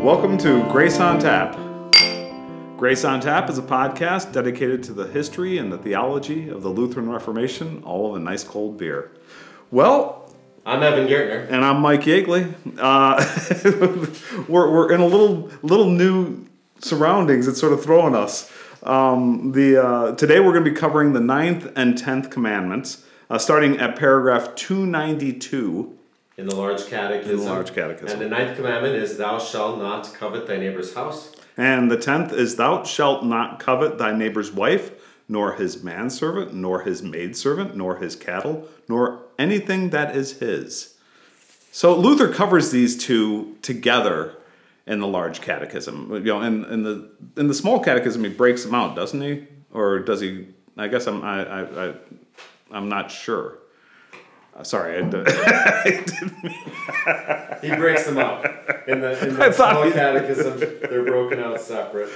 Welcome to Grace on Tap. Grace on Tap is a podcast dedicated to the history and the theology of the Lutheran Reformation, all of a nice cold beer. Well, I'm Evan Gertner. and I'm Mike Yeagley. Uh, we're, we're in a little little new surroundings. It's sort of throwing us. Um, the uh, today we're going to be covering the ninth and tenth commandments, uh, starting at paragraph two ninety two. In the large catechism. In the large catechism. And the ninth commandment is thou shalt not covet thy neighbor's house. And the tenth is, Thou shalt not covet thy neighbor's wife, nor his manservant, nor his maidservant, nor his cattle, nor anything that is his. So Luther covers these two together in the large catechism. You know, in, in the in the small catechism, he breaks them out, doesn't he? Or does he? I guess I'm I, I, I I'm not sure. Uh, Sorry, I, He breaks them up. In the, in the small he- catechism, they're broken out separate.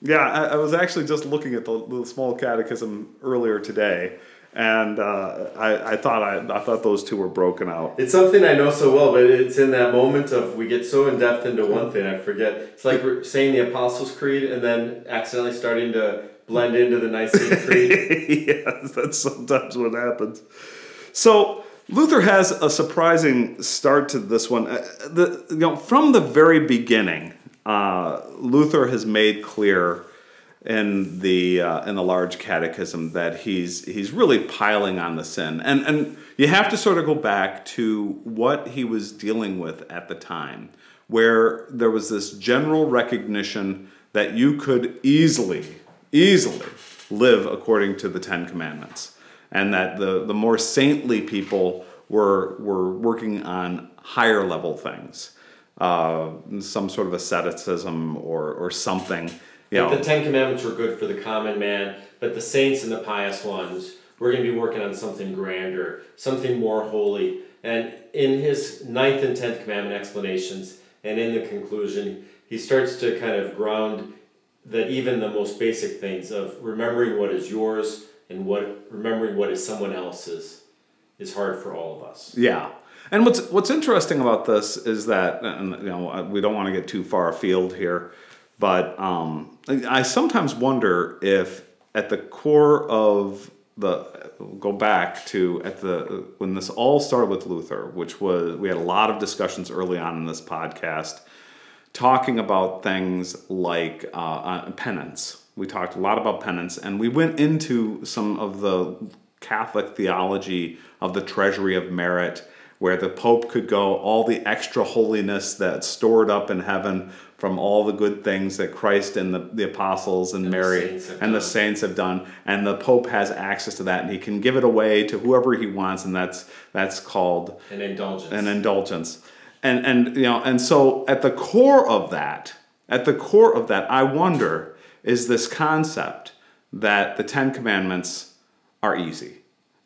Yeah, I, I was actually just looking at the, the small catechism earlier today, and uh, I, I thought I, I thought those two were broken out. It's something I know so well, but it's in that moment of we get so in depth into one thing, I forget. It's like saying the Apostles' Creed and then accidentally starting to blend into the Nicene Creed. yes, that's sometimes what happens. So Luther has a surprising start to this one. Uh, the, you know, from the very beginning, uh, Luther has made clear in the uh, in the large catechism that he's he's really piling on the sin, and and you have to sort of go back to what he was dealing with at the time, where there was this general recognition that you could easily easily live according to the Ten Commandments, and that the the more saintly people were were working on higher level things, uh, some sort of asceticism or or something. You know, The Ten Commandments were good for the common man, but the saints and the pious ones, we're going to be working on something grander, something more holy. And in his ninth and tenth commandment explanations, and in the conclusion, he starts to kind of ground that even the most basic things of remembering what is yours and what remembering what is someone else's is hard for all of us. Yeah. And what's what's interesting about this is that and you know we don't want to get too far afield here, but um, I sometimes wonder if at the core of the go back to at the when this all started with Luther, which was we had a lot of discussions early on in this podcast talking about things like uh, uh, penance. We talked a lot about penance, and we went into some of the Catholic theology of the treasury of merit, where the Pope could go all the extra holiness that's stored up in heaven from all the good things that Christ and the, the apostles and, And Mary have and the saints have done, and the Pope has access to that, and he can give it away to whoever he wants, and that's that's called An indulgence. an indulgence. And and you know and so at the core of that at the core of that i wonder is this concept that the 10 commandments are easy.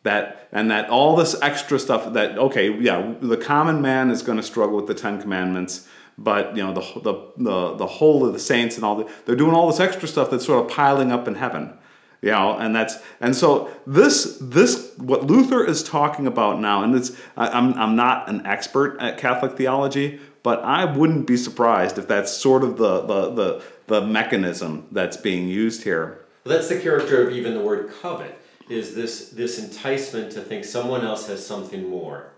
That and that all this extra stuff that okay yeah the common man is going to struggle with the 10 commandments but you know the the the, the whole of the saints and all the, they're doing all this extra stuff that's sort of piling up in heaven you know and that's and so this this what luther is talking about now and it's I- i'm, I'm not an expert at catholic theology but i wouldn't be surprised if that's sort of the the the, the mechanism that's being used here Well, that's the character of even the word covet is this this enticement to think someone else has something more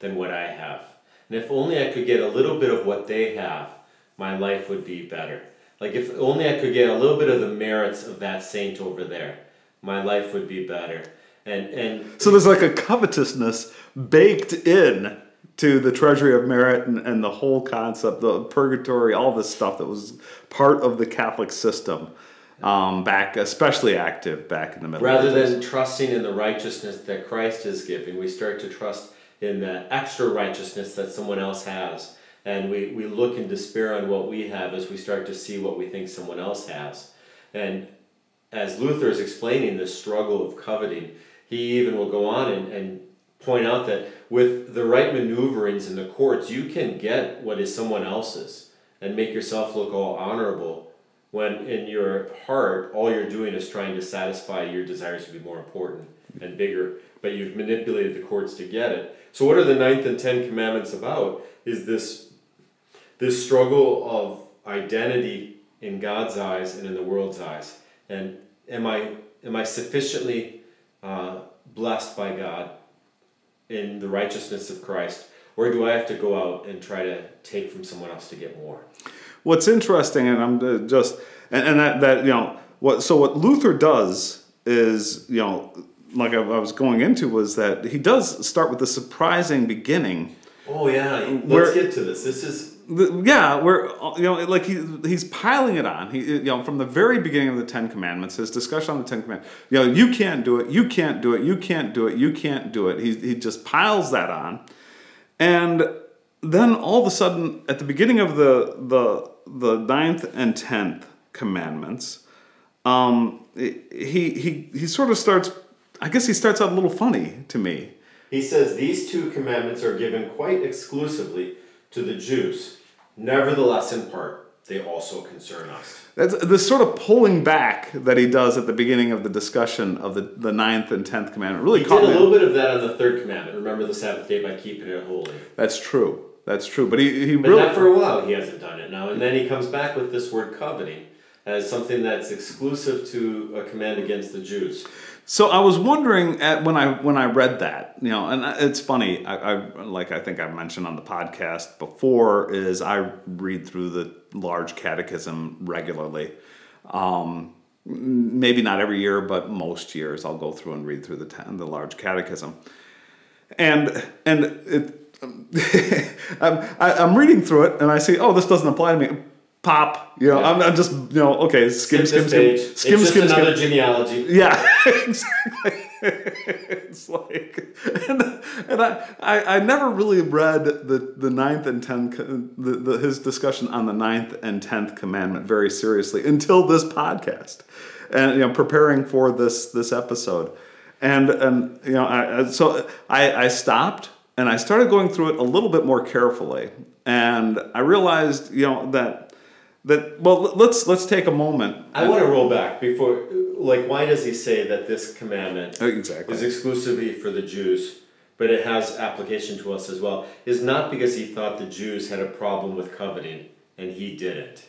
than what I have. And if only I could get a little bit of what they have, my life would be better. Like if only I could get a little bit of the merits of that saint over there, my life would be better. And and so there's like a covetousness baked in to the treasury of merit and, and the whole concept the purgatory all this stuff that was part of the catholic system um, back especially active back in the middle rather than trusting in the righteousness that Christ is giving, we start to trust in the extra righteousness that someone else has. And we, we look in despair on what we have as we start to see what we think someone else has. And as Luther is explaining this struggle of coveting, he even will go on and, and point out that with the right maneuverings in the courts, you can get what is someone else's and make yourself look all honorable when in your heart all you're doing is trying to satisfy your desires to be more important and bigger. But you've manipulated the courts to get it. So what are the ninth and ten commandments about? Is this this struggle of identity in God's eyes and in the world's eyes. And am I am I sufficiently uh, blessed by God in the righteousness of Christ, or do I have to go out and try to take from someone else to get more? What's interesting, and I'm uh, just and, and that that you know what so what Luther does is you know like I, I was going into was that he does start with a surprising beginning. Oh yeah, let's Where- get to this. This is yeah, where you know, like he he's piling it on. He you know from the very beginning of the Ten Commandments, his discussion on the Ten Commandments. You know, you can't do it. You can't do it. You can't do it. You can't do it. He he just piles that on, and then all of a sudden, at the beginning of the the the ninth and tenth commandments, um, he he he sort of starts. I guess he starts out a little funny to me. He says these two commandments are given quite exclusively to the Jews. Nevertheless, in part, they also concern us. That's this sort of pulling back that he does at the beginning of the discussion of the, the ninth and tenth commandment really He did a little bit of that on the third commandment. Remember the Sabbath day by keeping it holy. That's true. That's true. But he, he But really not for a while. He hasn't done it now, and then he comes back with this word coveting as something that's exclusive to a command against the Jews. So I was wondering at when I when I read that, you know, and it's funny. I, I like I think I mentioned on the podcast before is I read through the large catechism regularly. Um, maybe not every year, but most years I'll go through and read through the the large catechism, and and it. I'm, I'm reading through it and I see, oh, this doesn't apply to me. Pop, you know, Yeah. I'm, I'm just, you know, okay, skim, Skip skim, this skim, page. skim, it's skim, just skim. another genealogy. Yeah, exactly. it's like, and, and I, I, I never really read the, the ninth and tenth, the, the, his discussion on the ninth and tenth commandment very seriously until this podcast, and you know, preparing for this this episode, and and you know, I, I- so I, I stopped and I started going through it a little bit more carefully, and I realized, you know, that that well, let's let's take a moment. I want to roll back before, like, why does he say that this commandment uh, exactly. is exclusively for the Jews, but it has application to us as well? Is not because he thought the Jews had a problem with coveting and he didn't.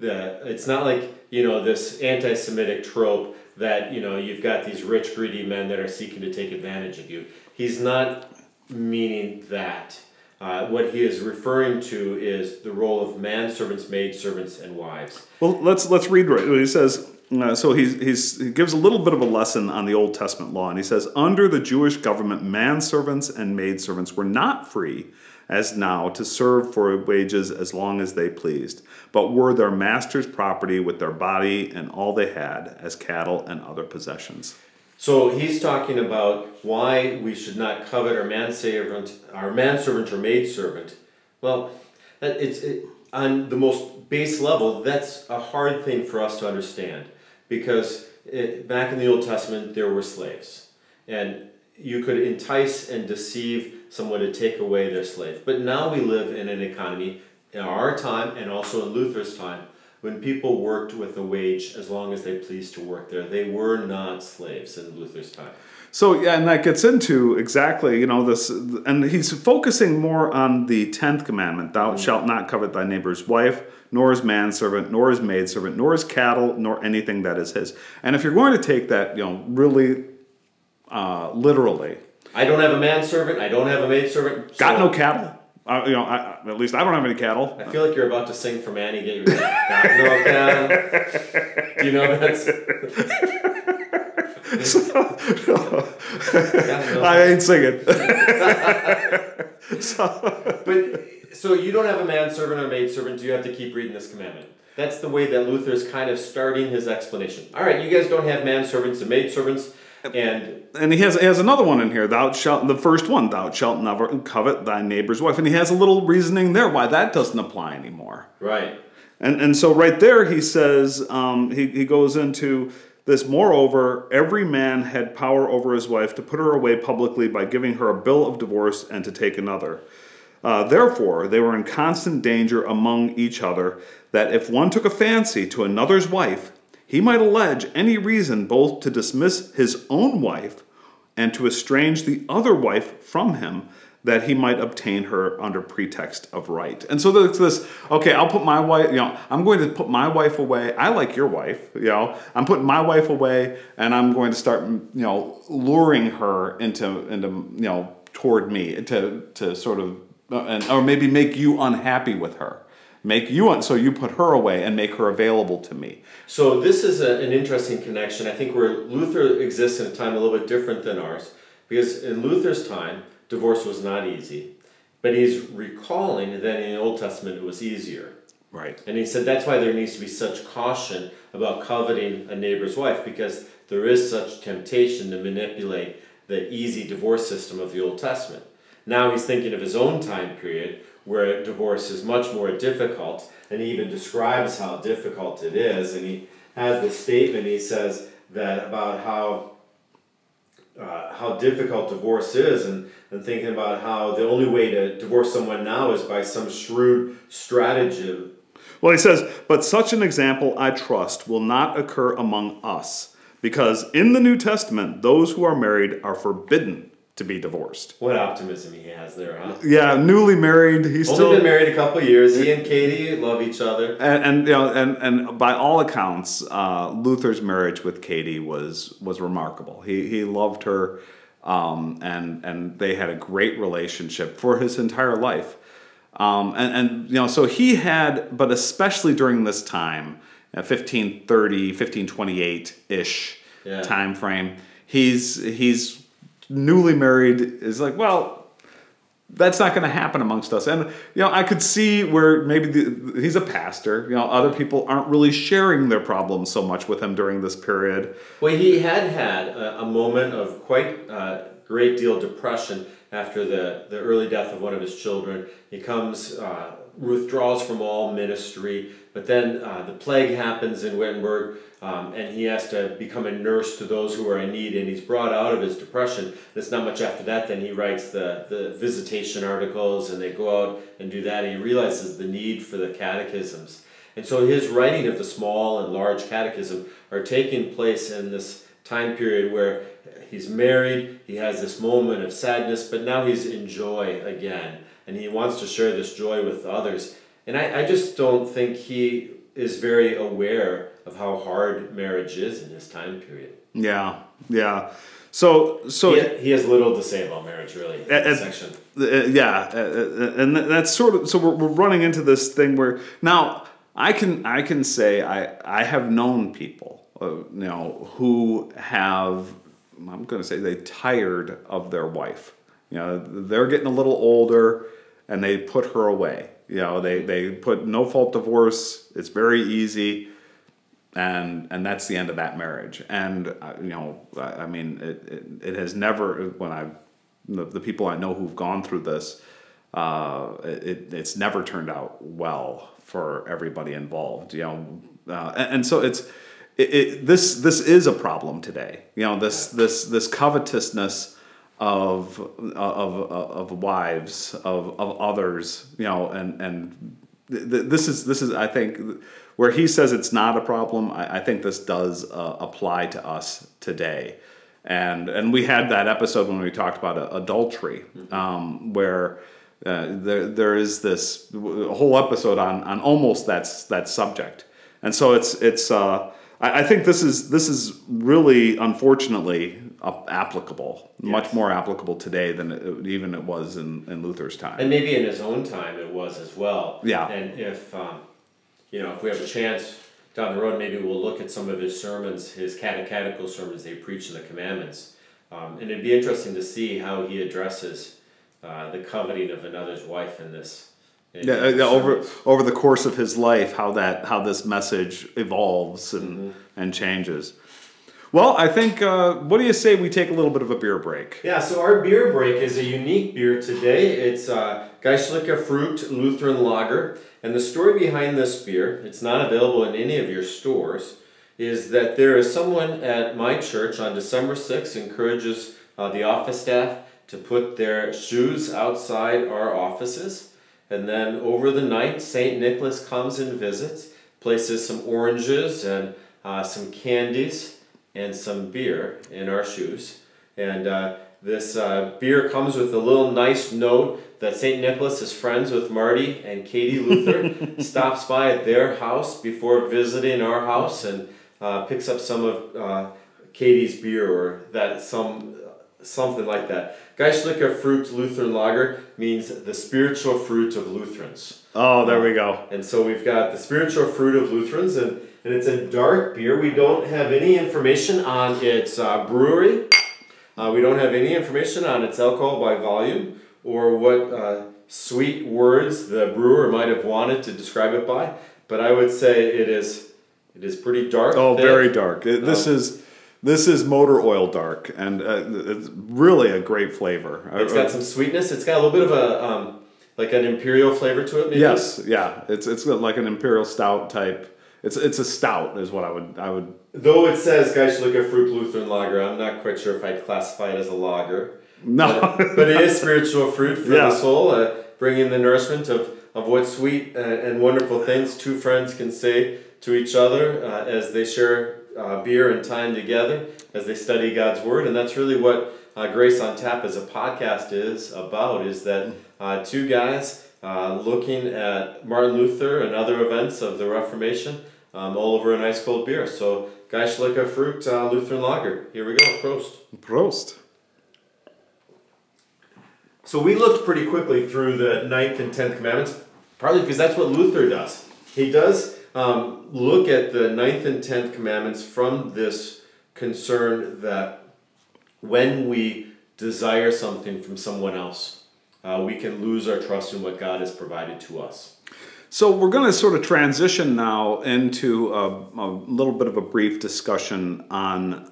The, it's not like you know this anti-Semitic trope that you know you've got these rich, greedy men that are seeking to take advantage of you. He's not meaning that. Uh, what he is referring to is the role of manservants, maidservants, and wives. Well, let's let's read what He says uh, so. He's, he's he gives a little bit of a lesson on the Old Testament law, and he says under the Jewish government, manservants and maidservants were not free as now to serve for wages as long as they pleased, but were their master's property with their body and all they had as cattle and other possessions. So he's talking about why we should not covet our manservant, our manservant or maidservant. Well, that it's it, on the most base level. That's a hard thing for us to understand because it, back in the Old Testament there were slaves, and you could entice and deceive someone to take away their slave. But now we live in an economy in our time and also in Luther's time when people worked with a wage as long as they pleased to work there. They were not slaves in Luther's time. So yeah, and that gets into exactly you know this, and he's focusing more on the tenth commandment: "Thou shalt not covet thy neighbor's wife, nor his manservant, nor his maidservant, nor his cattle, nor anything that is his." And if you're going to take that, you know, really uh, literally, I don't have a manservant. I don't have a maidservant. got no cattle. Uh, you know, I, at least I don't have any cattle. I feel like you're about to sing from Annie. Get your got no cattle. Do you know that's? Got no- I ain't singing. But so you don't have a manservant or maidservant. Do you have to keep reading this commandment? That's the way that Luther is kind of starting his explanation. All right, you guys don't have manservants and maidservants, and and he has he has another one in here. Thou shalt the first one. Thou shalt never covet thy neighbor's wife. And he has a little reasoning there why that doesn't apply anymore. right. And and so right there he says um, he he goes into this. Moreover, every man had power over his wife to put her away publicly by giving her a bill of divorce and to take another. Uh, therefore, they were in constant danger among each other that if one took a fancy to another's wife, he might allege any reason both to dismiss his own wife and to estrange the other wife from him, that he might obtain her under pretext of right. And so there's this, okay, I'll put my wife, you know, I'm going to put my wife away. I like your wife, you know, I'm putting my wife away and I'm going to start, you know, luring her into, into you know, toward me to, to sort of, and, or maybe make you unhappy with her. Make you, un- so you put her away and make her available to me. So this is a, an interesting connection. I think where Luther exists in a time a little bit different than ours, because in Luther's time, divorce was not easy, but he's recalling that in the Old Testament it was easier. Right. And he said that's why there needs to be such caution about coveting a neighbor's wife, because there is such temptation to manipulate the easy divorce system of the Old Testament. Now he's thinking of his own time period where divorce is much more difficult, and he even describes how difficult it is. And he has this statement he says that about how uh, how difficult divorce is, and, and thinking about how the only way to divorce someone now is by some shrewd strategy. Well, he says, but such an example, I trust, will not occur among us, because in the New Testament, those who are married are forbidden to be divorced. What optimism he has there, huh? Yeah, newly married, he's Only still been married a couple years. He and Katie love each other. and, and you know and, and by all accounts, uh, Luther's marriage with Katie was was remarkable. He he loved her, um, and and they had a great relationship for his entire life. Um, and, and you know so he had, but especially during this time, uh, 1530, 1528 ish Yeah. time frame, he's he's newly married. Is like well that's not going to happen amongst us. And you know, I could see where maybe the, he's a pastor. You know, other people aren't really sharing their problems so much with him during this period. Well, he had had a, a moment of quite uh, great deal depression after the, the early death of one of his children. He comes, uh, withdraws from all ministry, but then uh, the plague happens in Wittenberg, um, and he has to become a nurse to those who are in need, and he's brought out of his depression. And it's not much after that, then he writes the, the visitation articles, and they go out and do that, and he realizes the need for the catechisms. And so his writing of the small and large catechism are taking place in this time period where he's married, he has this moment of sadness, but now he's in joy again. And he wants to share this joy with others. And I, I just don't think he is very aware of how hard marriage is in his time period. Yeah, yeah. So, so He, he has little to say about marriage, really, in uh, section. Uh, yeah, uh, uh, and that's sort of so we're, we're running into this thing where now I can I can say I I have known people uh, you know who have I'm going to say they tired of their wife. You know they're getting a little older and they put her away. You know they they put no fault divorce. It's very easy and and that's the end of that marriage. And uh, you know, I, mean, it, it, it has never when I the, the people I know who've gone through this, uh, it, it's never turned out well for everybody involved. You know, uh, and, and so it's. It, it, this this is a problem today. You know this this this covetousness of of of wives of of others. You know, and and th- this is this is I think where he says it's not a problem. I, I think this does uh, apply to us today, and and we had that episode when we talked about uh, adultery, um, where. Uh, there, there is this whole episode on, on almost that's that subject, and so it's it's uh, I, I think this is this is really unfortunately uh, applicable, much more applicable today than it, even it was in, in Luther's time. And maybe in his own time it was as well. Yeah. And if um, you know, if we have a chance down the road, maybe we'll look at some of his sermons, his catechetical sermons they preach in the commandments. Um, and it'd be interesting to see how he addresses uh, the coveting of another's wife in this. in yeah, yeah, over over the course of his life, how that how this message evolves and Mm-hmm. and changes. Well, I think. Uh, what do you say we take a little bit of a beer break? Yeah, so our beer break is a unique beer today. It's uh, Frucht Lutheran Lager. And the story behind this beer, it's not available in any of your stores, is that there is someone at my church on December 6th encourages uh, the office staff to put their shoes outside our offices. And then over the night, St. Nicholas comes and visits, places some oranges and uh, some candies and some beer in our shoes. And uh, this uh, beer comes with a little nice note that St. Nicholas is friends with Marty and Katie Luther, stops by at their house before visiting our house and uh, picks up some of uh, Katie's beer or that some something like that. Geistlicher Fruit Lutheran Lager means the spiritual fruit of Lutherans. Oh, there we go. And so we've got the spiritual fruit of Lutherans, and, and it's a dark beer. We don't have any information on its uh, brewery. Uh, we don't have any information on its alcohol by volume or what uh, sweet words the brewer might have wanted to describe it by. But I would say it is it is pretty dark. Oh, thick. very dark. It- This Um, is this is motor oil dark, and uh, it's really a great flavor. It's got some sweetness. It's got a little bit of a um, like an imperial flavor to it. Maybe. yes, yeah. It's it's like an imperial stout type. It's it's a stout is what I would I would. Though it says Geistlicher Fruit Lutheran Lager, I'm not quite sure if I'd classify it as a lager. No, but, but it is spiritual fruit for Yeah. the soul, uh, bringing the nourishment of, of what sweet uh, and wonderful things two friends can say to each other uh, as they share uh, beer and time together, as they study God's Word. And that's really what uh, Grace on Tap as a podcast is about, is that uh, two guys uh, looking at Martin Luther and other events of the Reformation um, all over an ice cold beer. So, Geistlicher Fruit uh, Lutheran Lager. Here we go. Prost. Prost. So we looked pretty quickly through the ninth and tenth commandments, partly because that's what Luther does. He does um, look at the ninth and tenth commandments from this concern that when we desire something from someone else, uh, we can lose our trust in what God has provided to us. So we're going to sort of transition now into a, a little bit of a brief discussion on.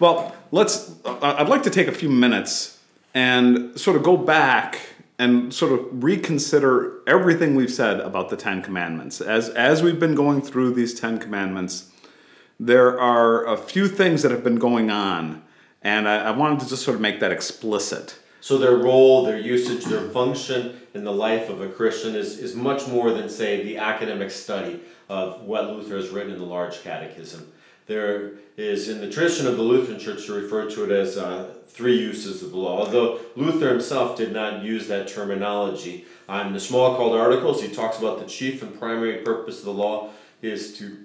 Well, let's. I'd like to take a few minutes and sort of go back and sort of reconsider everything we've said about the Ten Commandments. As as we've been going through these Ten Commandments, there are a few things that have been going on, and I, I wanted to just sort of make that explicit. So their role, their usage, their function in the life of a Christian is, is much more than, say, the academic study of what Luther has written in the Large Catechism. There is, in the tradition of the Lutheran Church, to refer to it as uh, three uses of the law. Although Luther himself did not use that terminology. In the Smalcald Articles, he talks about the chief and primary purpose of the law is to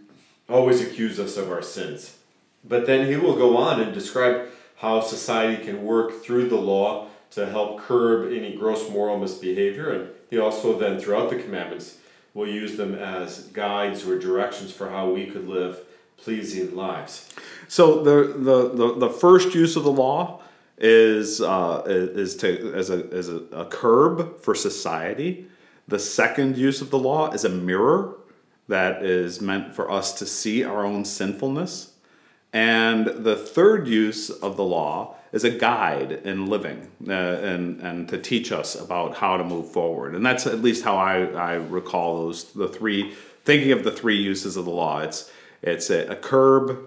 always accuse us of our sins. But then he will go on and describe how society can work through the law to help curb any gross moral misbehavior. And he also then, throughout the commandments, will use them as guides or directions for how we could live pleasing lives. So the, the, the, the first use of the law is uh, is to as a as a, a curb for society. The second use of the law is a mirror that is meant for us to see our own sinfulness. And the third use of the law is a guide in living uh, and, and to teach us about how to move forward. And that's at least how I, I recall those, the three, thinking of the three uses of the law. It's, it's a, a curb,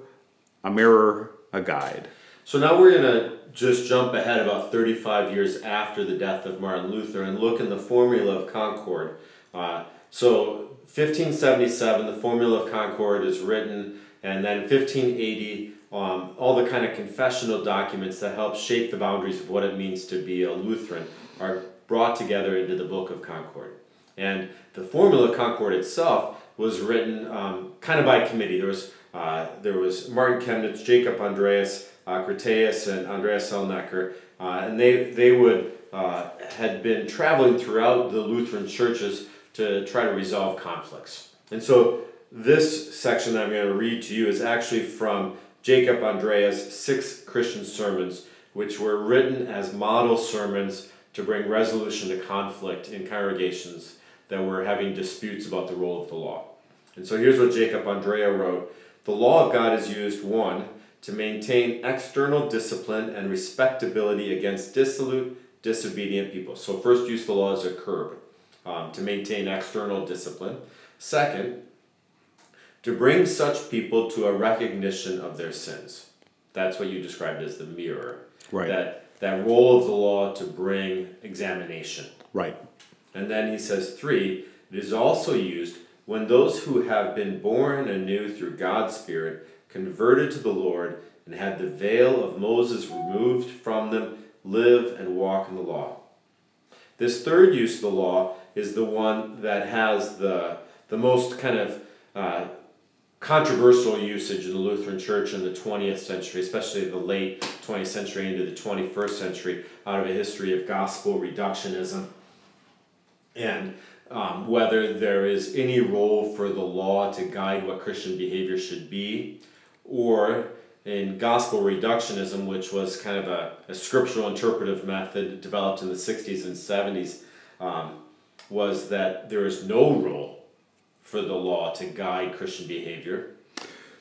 a mirror, a guide. So now we're to just jump ahead about 35 years after the death of Martin Luther and look in the Formula of Concord. Uh, so 1577, the Formula of Concord is written, and then 1580, um, all the kind of confessional documents that help shape the boundaries of what it means to be a Lutheran are brought together into the Book of Concord. And the Formula of Concord itself was written um, kind of by committee. There was uh, there was Martin Chemnitz, Jacob Andreas, uh, Chytraeus, and Andreas Selnecker, uh, and they they would uh, had been traveling throughout the Lutheran churches to try to resolve conflicts. And so this section that I'm going to read to you is actually from Jacob Andreas' six Christian sermons, which were written as model sermons to bring resolution to conflict in congregations that were having disputes about the role of the law. And so here's what Jacob Andreae wrote The law of God is used, one, to maintain external discipline and respectability against dissolute, disobedient people. So, first use the law as a curb um, to maintain external discipline. Second, to bring such people to a recognition of their sins. That's what you described as the mirror. Right. That, that role of the law to bring examination. Right. And then he says, three, it is also used when those who have been born anew through God's Spirit, converted to the Lord, and had the veil of Moses removed from them, live and walk in the law. This third use of the law is the one that has the, the most kind of uh, controversial usage in the Lutheran Church in the 20th century, especially the late 20th century into the 21st century, out of a history of gospel reductionism. And um, whether there is any role for the law to guide what Christian behavior should be, or in gospel reductionism, which was kind of a, a scriptural interpretive method developed in the 60s and 70s, um, was that there is no role for the law to guide Christian behavior.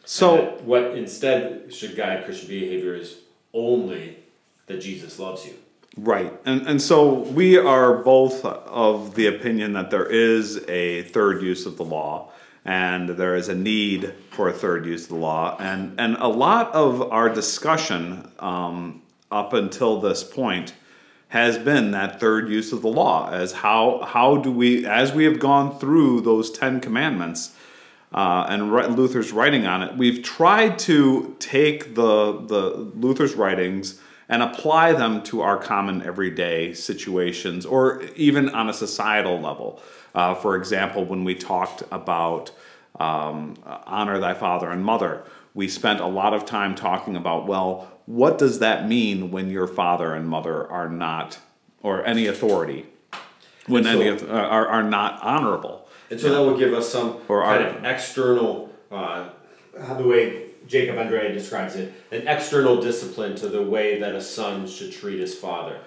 So, what instead should guide Christian behavior is only that Jesus loves you. Right. And, and so we are both of the opinion that there is a third use of the law and there is a need for a third use of the law. And, and a lot of our discussion um, up until this point has been that third use of the law as how, how do we, as we have gone through those Ten Commandments, uh, and Luther's writing on it, we've tried to take the, the Luther's writings and apply them to our common everyday situations or even on a societal level. Uh, for example, when we talked about um, honor thy father and mother, we spent a lot of time talking about, well, what does that mean when your father and mother are not, or any authority, when so, any uh, are, are not honorable? And so that will give us some or kind are, of external, uh, the way Jacob Andreae describes it, an external discipline to the way that a son should treat his father.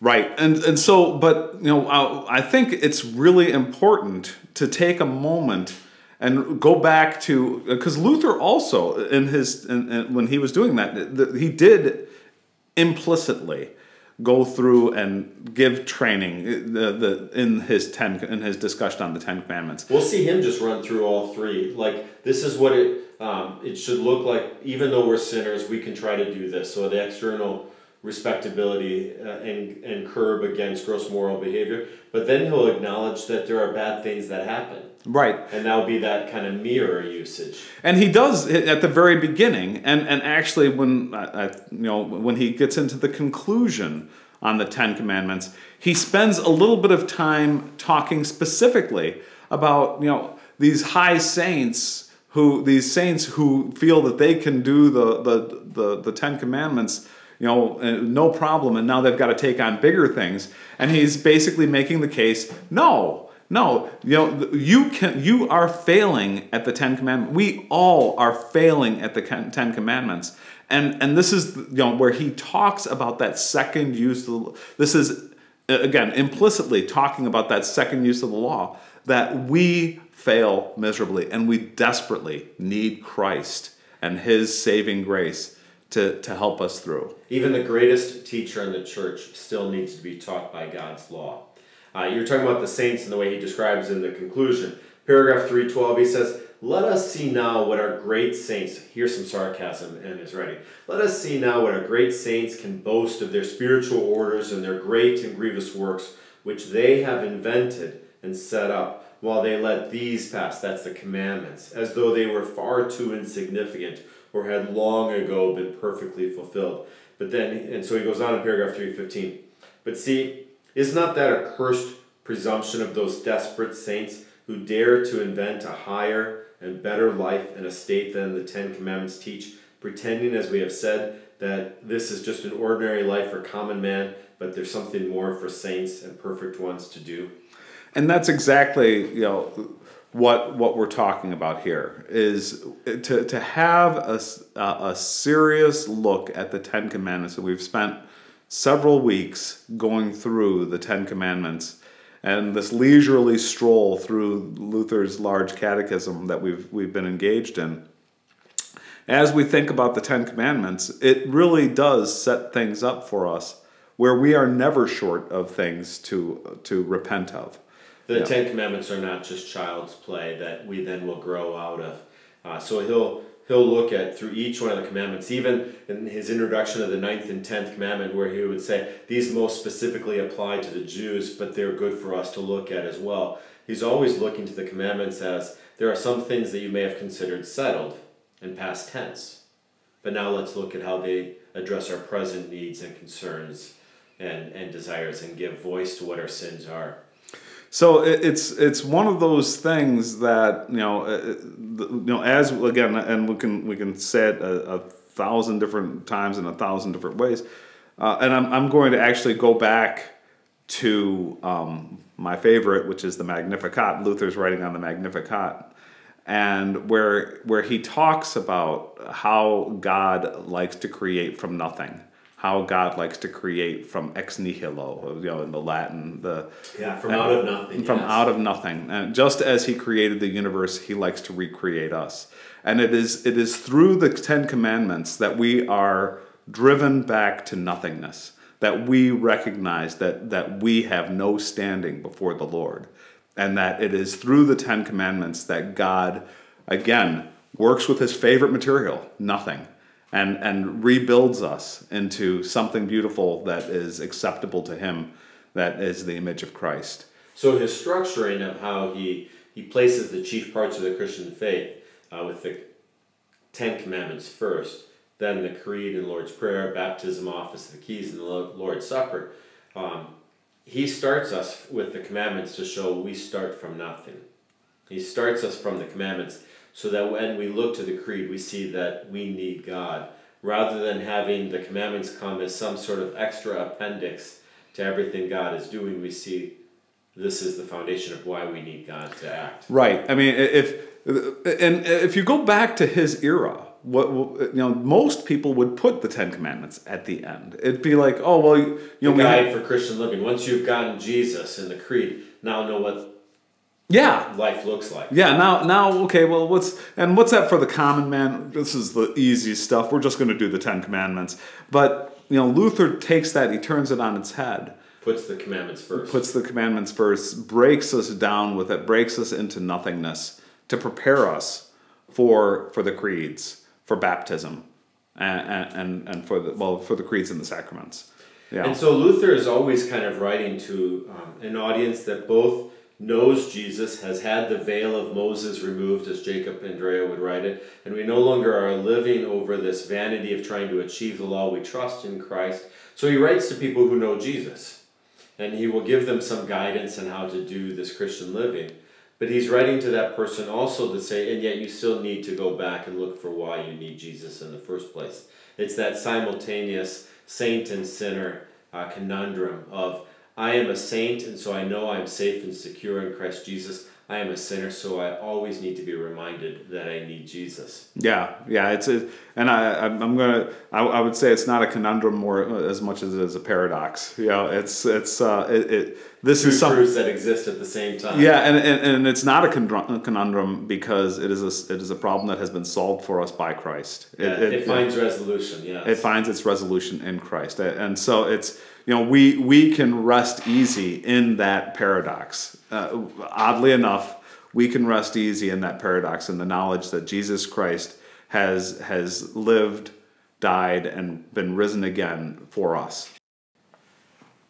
Right, and and so, but you know, I, I think it's really important to take a moment and go back to because Luther also in his in, in, when he was doing that, the, he did implicitly go through and give training the, the in his ten in his discussion on the Ten Commandments. We'll see him just run through all three. Like this is what it um, it should look like. Even though we're sinners, we can try to do this. So the external respectability uh, and and curb against gross moral behavior. But then he'll acknowledge that there are bad things that happen. Right. And that will be that kind of mirror usage. And he does at the very beginning, and, and actually when I, you know when he gets into the conclusion on the Ten Commandments, he spends a little bit of time talking specifically about you know these high saints who these saints who feel that they can do the the the, the Ten Commandments you know, uh, no problem, and now they've got to take on bigger things. And he's basically making the case, no, no, you know, you can you are failing at the Ten Commandments. We all are failing at the Ten Commandments. And and this is you know where he talks about that second use of the, this is again implicitly talking about that second use of the law that we fail miserably and we desperately need Christ and his saving grace to, to help us through. Even the greatest teacher in the church still needs to be taught by God's law. Uh, you're talking about the saints and the way he describes in the conclusion. Paragraph 312, he says, Let us see now what our great saints, here's some sarcasm in his writing. Let us see now what our great saints can boast of their spiritual orders and their great and grievous works, which they have invented and set up, while they let these pass, that's the commandments, as though they were far too insignificant or had long ago been perfectly fulfilled. But then, and so he goes on in paragraph 315. But see, is not that a cursed presumption of those desperate saints who dare to invent a higher and better life and a state than the Ten Commandments teach, pretending, as we have said, that this is just an ordinary life for common man, but there's something more for saints and perfect ones to do? And that's exactly, you know, what what we're talking about here is to to have a, a serious look at the Ten Commandments that we've spent several weeks going through the Ten Commandments and this leisurely stroll through Luther's large catechism that we've, we've been engaged in. As we think about the Ten Commandments, it really does set things up for us where we are never short of things to, to repent of. The yeah. Ten Commandments are not just child's play that we then will grow out of. Uh, so he'll he'll look at through each one of the commandments, even in his introduction of the ninth and tenth commandment, where he would say these most specifically apply to the Jews, but they're good for us to look at as well. He's always looking to the commandments as there are some things that you may have considered settled in past tense, but now let's look at how they address our present needs and concerns and, and desires and give voice to what our sins are. So it's it's one of those things that you know, uh, you know, as again, and we can we can say it a, a thousand different times in a thousand different ways, uh, and I'm I'm going to actually go back to um, my favorite, which is the Magnificat. Luther's writing on the Magnificat, and where where he talks about how God likes to create from nothing, how God likes to create from ex nihilo, you know, in the Latin, the yeah, from out of nothing, from yes. out of nothing, and just as He created the universe, He likes to recreate us, and it is it is through the Ten Commandments that we are driven back to nothingness that we recognize that, that we have no standing before the Lord. And that it is through the Ten Commandments that God, again, works with his favorite material, nothing, and, and rebuilds us into something beautiful that is acceptable to him, that is the image of Christ. So his structuring of how he, he places the chief parts of the Christian faith uh, with the Ten Commandments first, then the Creed and Lord's Prayer, baptism, office of the keys, and the Lord's Supper. Um, he starts us with the commandments to show we start from nothing. He starts us from the commandments so that when we look to the Creed, we see that we need God, rather than having the commandments come as some sort of extra appendix to everything God is doing. We see this is the foundation of why we need God to act. Right. I mean, if and if you go back to his era, what you know, most people would put the Ten Commandments at the end. It'd be like, oh well, you know, the guide for Christian living. Once you've gotten Jesus in the creed, now know what yeah life looks like. Yeah. Now, now, okay. Well, what's and what's that for the common man? This is the easy stuff. We're just going to do the Ten Commandments. But you know, Luther takes that, he turns it on its head. Puts the commandments first. Puts the commandments first. Breaks us down with it. Breaks us into nothingness to prepare us for for the creeds for baptism and, and, and for the well for the creeds and the sacraments. Yeah. And so Luther is always kind of writing to um, an audience that both knows Jesus, has had the veil of Moses removed, as Jacob Andreae would write it, and we no longer are living over this vanity of trying to achieve the law. We trust in Christ. So he writes to people who know Jesus, and he will give them some guidance on how to do this Christian living. But he's writing to that person also to say, and yet you still need to go back and look for why you need Jesus in the first place. It's that simultaneous saint and sinner uh, conundrum of I am a saint, and so I know I'm safe and secure in Christ Jesus. I am a sinner, so I always need to be reminded that I need Jesus. Yeah, yeah, it's a, and I, I'm gonna, I, I would say it's not a conundrum more as much as it is a paradox. You know, it's it's uh, it, it this Two is something truths that exist at the same time. Yeah, and, and, and it's not a conundrum because it is a it is a problem that has been solved for us by Christ. It, yeah, it, it finds resolution. Yeah, it finds its resolution in Christ, and so it's you know we we can rest easy in that paradox uh, oddly enough, we can rest easy in that paradox in the knowledge that Jesus Christ has has lived, died, and been risen again for us.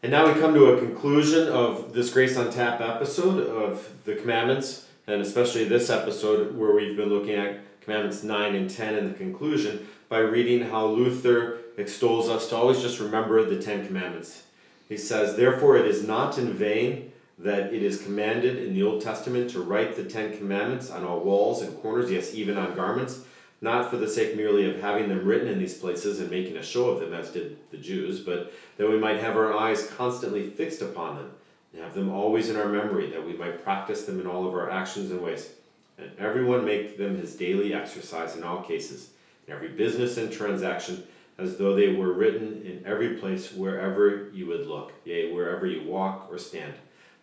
And now we come to a conclusion of this Grace on Tap episode of the commandments, and especially this episode where we've been looking at commandments 9 and 10 in the conclusion by reading how Luther extols us to always just remember the Ten Commandments. He says, Therefore, it is not in vain that it is commanded in the Old Testament to write the Ten Commandments on all walls and corners, yes, even on garments, not for the sake merely of having them written in these places and making a show of them, as did the Jews, but that we might have our eyes constantly fixed upon them and have them always in our memory, that we might practice them in all of our actions and ways. And everyone make them his daily exercise in all cases, in every business and transaction, as though they were written in every place wherever you would look, yea, wherever you walk or stand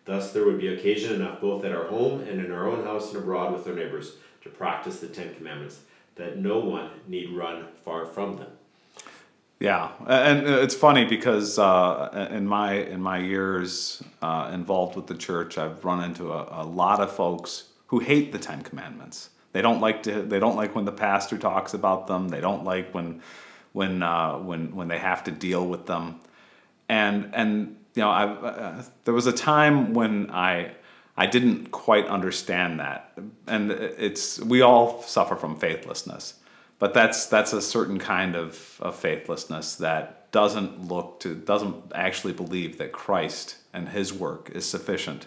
Thus, there would be occasion enough both at our home and in our own house and abroad with our neighbors to practice the Ten Commandments, that no one need run far from them. Yeah, and it's funny because uh, in my in my years uh, involved with the church, I've run into a, a, lot of folks who hate the Ten Commandments. They don't like to. They don't like when the pastor talks about them. They don't like when when uh, when when they have to deal with them. And and you know, I, uh, there was a time when I I didn't quite understand that, and it's we all suffer from faithlessness, but that's that's a certain kind of, of faithlessness that doesn't look to doesn't actually believe that Christ and His work is sufficient.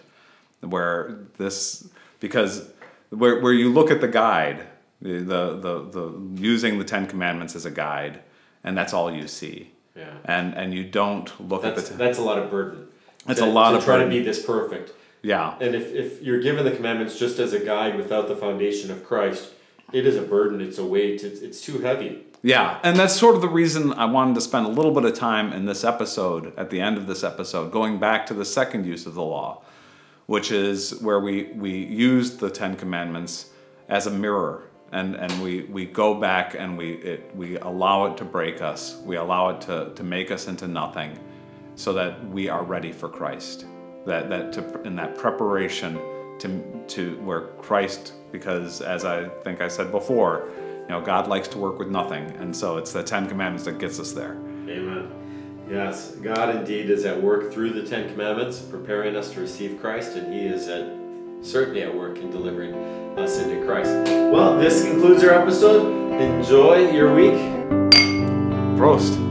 Where this because where where you look at the guide, the the the, the using the Ten Commandments as a guide, and that's all you see. Yeah. And and you don't look That's at the. that's a lot of burden. That's To- a lot to of try burden. to be this perfect. yeah. And if, if you're given the commandments just as a guide without the foundation of Christ, it is a burden, it's a weight, it's, it's too heavy. Yeah, and that's sort of the reason I wanted to spend a little bit of time in this episode, at the end of this episode, going back to the second use of the law, which is where we, we use the Ten Commandments as a mirror. And, and we, we go back and we, it, we allow it to break us. We allow it to, to make us into nothing so that we are ready for Christ. That, that to, in that preparation to, to where Christ, because as I think I said before, you know, God likes to work with nothing. And so it's the Ten Commandments that gets us there. Amen. Yes, God indeed is at work through the Ten Commandments, preparing us to receive Christ, and He is at, certainly at work in delivering us into Christ. Well, this concludes our episode. Enjoy your week. Prost.